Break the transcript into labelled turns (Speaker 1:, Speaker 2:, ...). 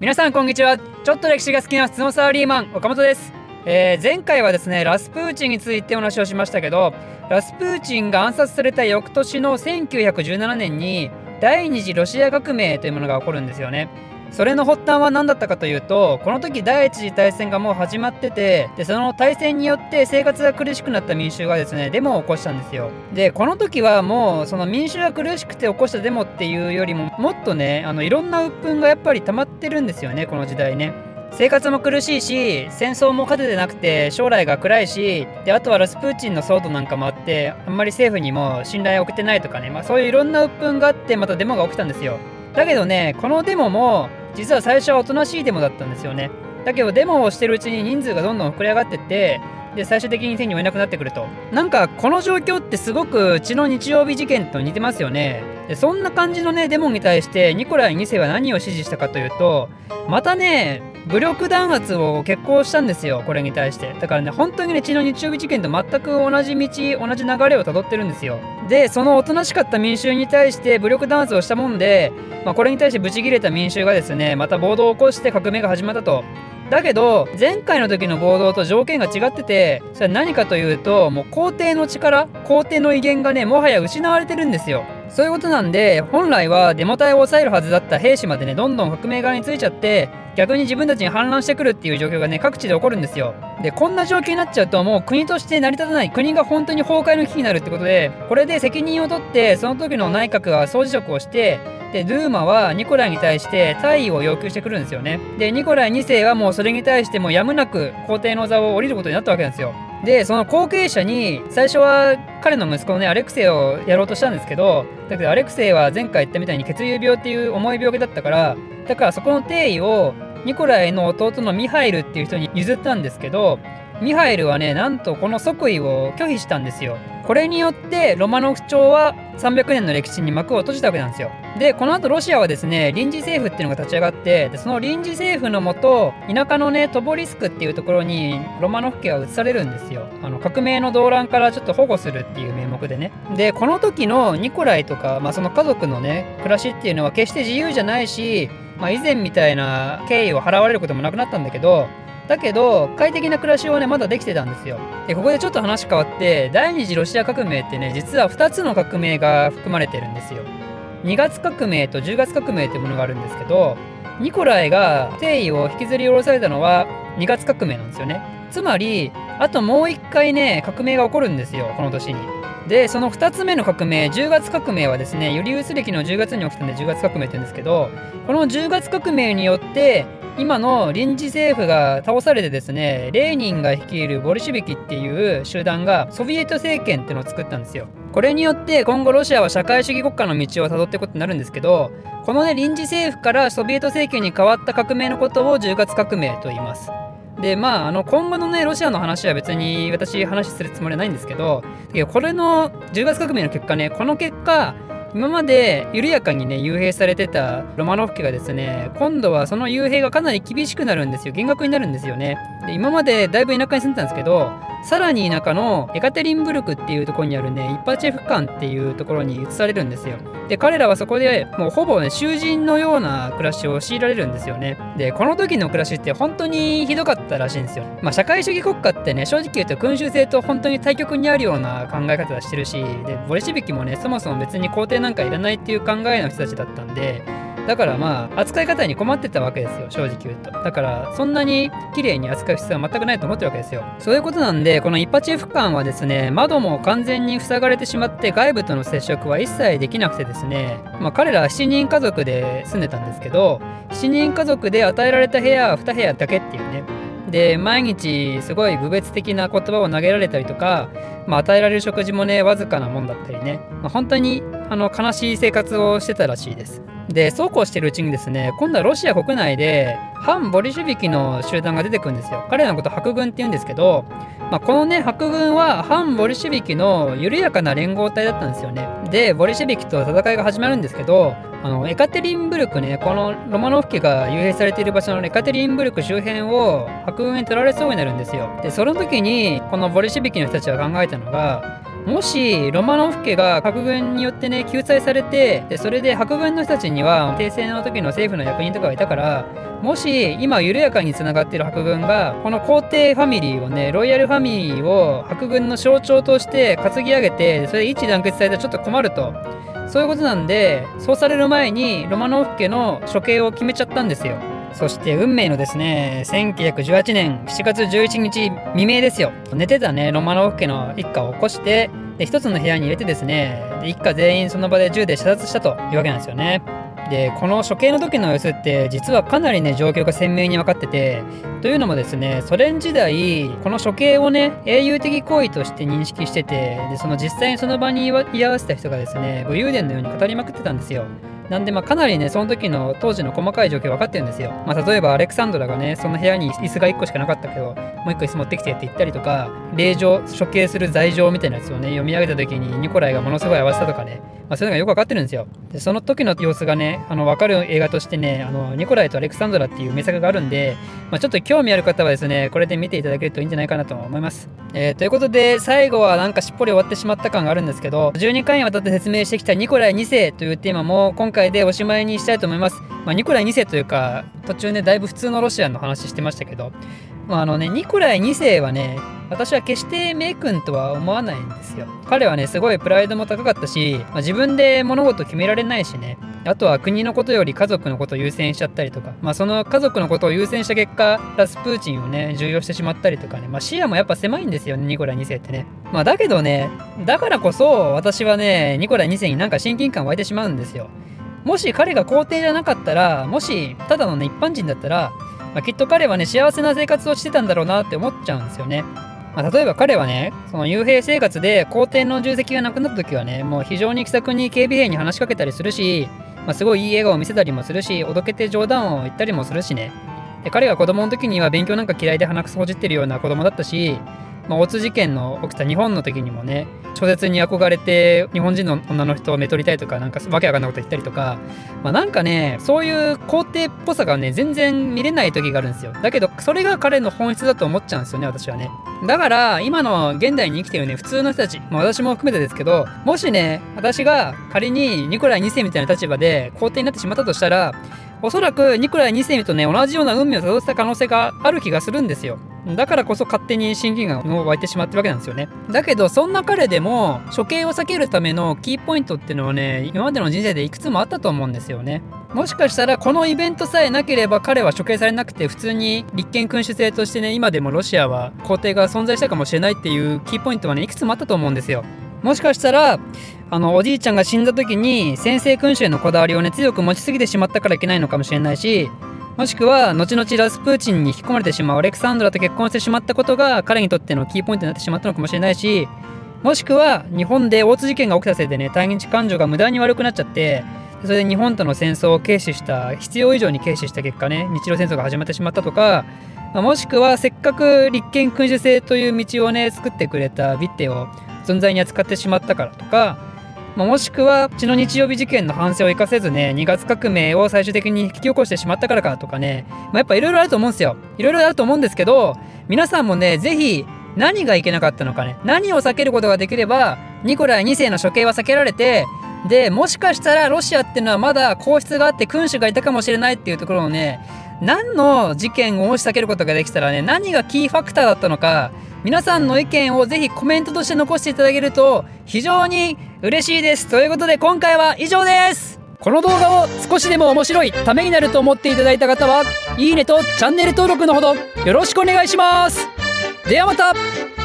Speaker 1: 皆さんこんにちは。ちょっと歴史が好きな質問サラリーマン岡本です、えー、前回はですねラスプーチンについてお話をしましたけどラスプーチンが暗殺された翌年の1917年に第二次ロシア革命というものが起こるんですよね。それの発端は何だったかというとこの時第一次大戦がもう始まっててでその大戦によって生活が苦しくなった民衆がですねデモを起こしたんですよ。でこの時はもうその民衆が苦しくて起こしたデモっていうよりももっとねあのいろんな鬱憤がやっぱり溜まってるんですよねこの時代ね。生活も苦しいし戦争も勝ててなくて将来が暗いしであとはラスプーチンの騒動なんかもあってあんまり政府にも信頼を送ってないとかね、まあ、そういういろんな鬱憤があってまたデモが起きたんですよ。だけどねこのデモも実は最初はおとなしいデモだったんですよね。だけどデモをしてるうちに人数がどんどん膨れ上がってってで最終的に手に負えなくなってくると。なんかこの状況ってすごく血の日曜日事件と似てますよね。でそんな感じのねデモに対してニコライ2世は何を指示したかというとまたね武力弾圧を決行したんですよこれに対して。だからね本当にね血の日曜日事件と全く同じ道同じ流れをたどってるんですよ。でそのおとなしかった民衆に対して武力弾圧をしたもんで、まあ、これに対してブチギレた民衆がですねまた暴動を起こして革命が始まったと。だけど前回の時の暴動と条件が違っててそれは何かというともう皇帝の力皇帝の威厳がねもはや失われてるんですよ。そういうことなんで本来はデモ隊を抑えるはずだった兵士までねどんどん革命側についちゃって逆に自分たちに反乱してくるっていう状況がね各地で起こるんですよ。でこんな状況になっちゃうともう国として成り立たない。国が本当に崩壊の危機になるってことでこれで責任を取ってその時の内閣が総辞職をしてでドゥーマはニコライに対して退位を要求してくるんですよね。でニコライ2世はもうそれに対してもやむなく皇帝の座を降りることになったわけなんですよ。でその後継者に最初は彼の息子のねアレクセイをやろうとしたんですけどだけどアレクセイは前回言ったみたいに血流病っていう重い病気だったからだからそこの定位をニコライの弟のミハイルっていう人に譲ったんですけどミハイルはねなんとこの即位を拒否したんですよ。これによってロマノフ朝は300年の歴史に幕を閉じたわけなんですよ。でこの後ロシアはですね臨時政府っていうのが立ち上がってでその臨時政府のもと田舎のねトボリスクっていうところにロマノフ家が移されるんですよ。あの革命の動乱からちょっと保護するっていう名目でね。でこの時のニコライとか、まあ、その家族のね暮らしっていうのは決して自由じゃないしまあ、以前みたいな敬意を払われることもなくなったんだけどだけど快適な暮らしをねまだできてたんですよ。でここでちょっと話変わって第二次ロシア革命ってね実は2つの革命が含まれてるんですよ。2月革命と10月革命というものがあるんですけどニコライが帝位を引きずり下ろされたのは2月革命なんですよね。つまりあともう一回ね革命が起こるんですよこの年に。でその2つ目の革命10月革命はですねユリウス歴の10月に起きたんで10月革命って言うんですけどこの10月革命によって今の臨時政府が倒されてですねレーニンが率いるボルシビキっていう集団がソビエト政権っていうのを作ったんですよ。これによって今後ロシアは社会主義国家の道をたどっていくことになるんですけどこのね臨時政府からソビエト政権に変わった革命のことを10月革命と言います。でまああの今後のねロシアの話は別に私話するつもりはないんですけどこれの10月革命の結果ねこの結果今まで緩やかにね幽閉されてたロマノフ家がですね今度はその幽閉がかなり厳しくなるんですよ。厳格になるんですよね。で今までだいぶ田舎に住んでたんですけどさらに田舎のエカテリンブルクっていうところにあるねイッパチェフ館っていうところに移されるんですよ。で彼らはそこでもうほぼね囚人のような暮らしを強いられるんですよね。でこの時の暮らしって本当にひどかったらしいんですよ。まあ社会主義国家ってね正直言うと君主制と本当に対極にあるような考え方をしてるしでボリシビキもねそもそも別に皇帝なんかいらないっていう考えの人たちだったんでだからまあ扱い方に困ってたわけですよ正直言うと。だからそんなに綺麗に扱う必要は全くないと思ってるわけですよ。そういうことなんでこのイッパチェフ館はですね窓も完全に塞がれてしまって外部との接触は一切できなくてですねまあ彼らは7人家族で住んでたんですけど7人家族で与えられた部屋は2部屋だけっていうね。で毎日すごい侮蔑的な言葉を投げられたりとか、まあ、与えられる食事もねわずかなもんだったりね、まあ、本当にあの悲しい生活をしてたらしいです。でそうこうしてるうちにですね今度はロシア国内で反ボリシュビキの集団が出てくるんですよ。彼らのこと白軍って言うんですけど、まあ、このね白軍は反ボリシュビキの緩やかな連合体だったんですよね。でボリシュビキと戦いが始まるんですけどあのエカテリンブルクねこのロマノフ家が幽閉されている場所のエカテリンブルク周辺を白軍に取られそうになるんですよ。でその時にこのボリシュビキの人たちは考えたのがもしロマノフ家が核軍によってね救済されてでそれで白軍の人たちには帝政の時の政府の役人とかがいたからもし今緩やかにつながってる白軍がこの皇帝ファミリーをねロイヤルファミリーを白軍の象徴として担ぎ上げてそれで一致団結されたらちょっと困ると。そういうことなんでそうされる前にロマノフ家の処刑を決めちゃったんですよ。そして運命のですね1918年7月11日未明ですよ。寝てたねロマノフ家の一家を起こしてで一つの部屋に入れてですね一家全員その場で銃で射殺したというわけなんですよね。でこの処刑の時の様子って実はかなりね状況が鮮明に分かっててというのもですねソ連時代この処刑をね英雄的行為として認識しててでその実際にその場に居合わせた人がですね武勇伝のように語りまくってたんですよ。なんでまあかなりねその時の当時の細かい状況分かってるんですよ。まあ、例えばアレクサンドラがねその部屋に椅子が1個しかなかったけどもう1個椅子持ってきてって言ったりとか令状処刑する罪状みたいなやつをね読み上げた時にニコライがものすごい合わせたとかね、まあ、そういうのがよく分かってるんですよ。でその時の様子がねあの分かる映画としてねあのニコライとアレクサンドラっていう名作があるんで、まあ、ちょっと興味ある方はですねこれで見ていただけるといいんじゃないかなと思います。えー、ということで最後はなんかしっぽり終わってしまった感があるんですけど12回にわたって説明してきたニコライ2世というテーマも今回回でおしまいにしたいと思います。まあ、ニコライ2世というか、途中ね、だいぶ普通のロシアンの話してましたけど、まあ、あのね、ニコライ2世はね、私は決してメイ君とは思わないんですよ。彼はね、すごいプライドも高かったし、まあ、自分で物事決められないしね、あとは国のことより家族のことを優先しちゃったりとか、まあ、その家族のことを優先した結果、ラスプーチンをね、重要してしまったりとかね、まあ、視野もやっぱ狭いんですよね、ニコライ2世ってね。まあ、だけどね、だからこそ私はね、ニコライ2世になんか親近感湧いてしまうんですよ。もし彼が皇帝じゃなかったら、もしただのね、一般人だったら、まあ、きっと彼はね、幸せな生活をしてたんだろうなって思っちゃうんですよね。まあ、例えば彼はね、その幽閉生活で皇帝の重責がなくなった時はね、もう非常に気さくに警備兵に話しかけたりするし、まあ、すごいいい笑顔を見せたりもするし、おどけて冗談を言ったりもするしね。で彼が子供の時には勉強なんか嫌いで鼻くそほじってるような子供だったし、まあ、大津事件の起きた日本の時にもね小説に憧れて日本人の女の人をめとりたいとかなんかわけわかんないこと言ったりとか、まあ、なんかねそういう皇帝っぽさがね全然見れない時があるんですよ。だけどそれが彼の本質だと思っちゃうんですよね私はね。だから今の現代に生きてるね普通の人たち、まあ、私も含めてですけどもしね私が仮にニコライ2世みたいな立場で皇帝になってしまったとしたらおそらくニコライ2世とね同じような運命をたどった可能性がある気がするんですよ。だからこそ勝手に親近感が湧いてしまってるわけなんですよね。だけど、そんな彼でも、処刑を避けるためのキーポイントっていうのはね、今までの人生でいくつもあったと思うんですよね。もしかしたらこのイベントさえなければ彼は処刑されなくて普通に立憲君主制としてね今でもロシアは皇帝が存在したかもしれないっていうキーポイントはねいくつもあったと思うんですよ。もしかしたらあのおじいちゃんが死んだ時に先制君主へのこだわりをね強く持ちすぎてしまったからいけないのかもしれないしもしくは後々ラスプーチンに引き込まれてしまうアレクサンドラと結婚してしまったことが彼にとってのキーポイントになってしまったのかもしれないしもしくは日本で大津事件が起きたせいでね対日感情が無駄に悪くなっちゃってそれで日本との戦争を軽視した必要以上に軽視した結果ね日露戦争が始まってしまったとかもしくはせっかく立憲君主制という道をね作ってくれたビッテを存在に扱ってしまったからとかもしくは血の日曜日事件の反省を生かせずね2月革命を最終的に引き起こしてしまったからかとかね、まあ、やっぱいろいろあると思うんですよ。いろいろあると思うんですけど皆さんもね是非何がいけなかったのかね。何を避けることができればニコライ2世の処刑は避けられてでもしかしたらロシアっていうのはまだ皇室があって君主がいたかもしれないっていうところをね何の事件をもし避けることができたらね何がキーファクターだったのか皆さんの意見をぜひコメントとして残していただけると非常に嬉しいです。ということで今回は以上です。この動画を少しでも面白いためになると思っていただいた方はいいねとチャンネル登録のほどよろしくお願いします。ではまた。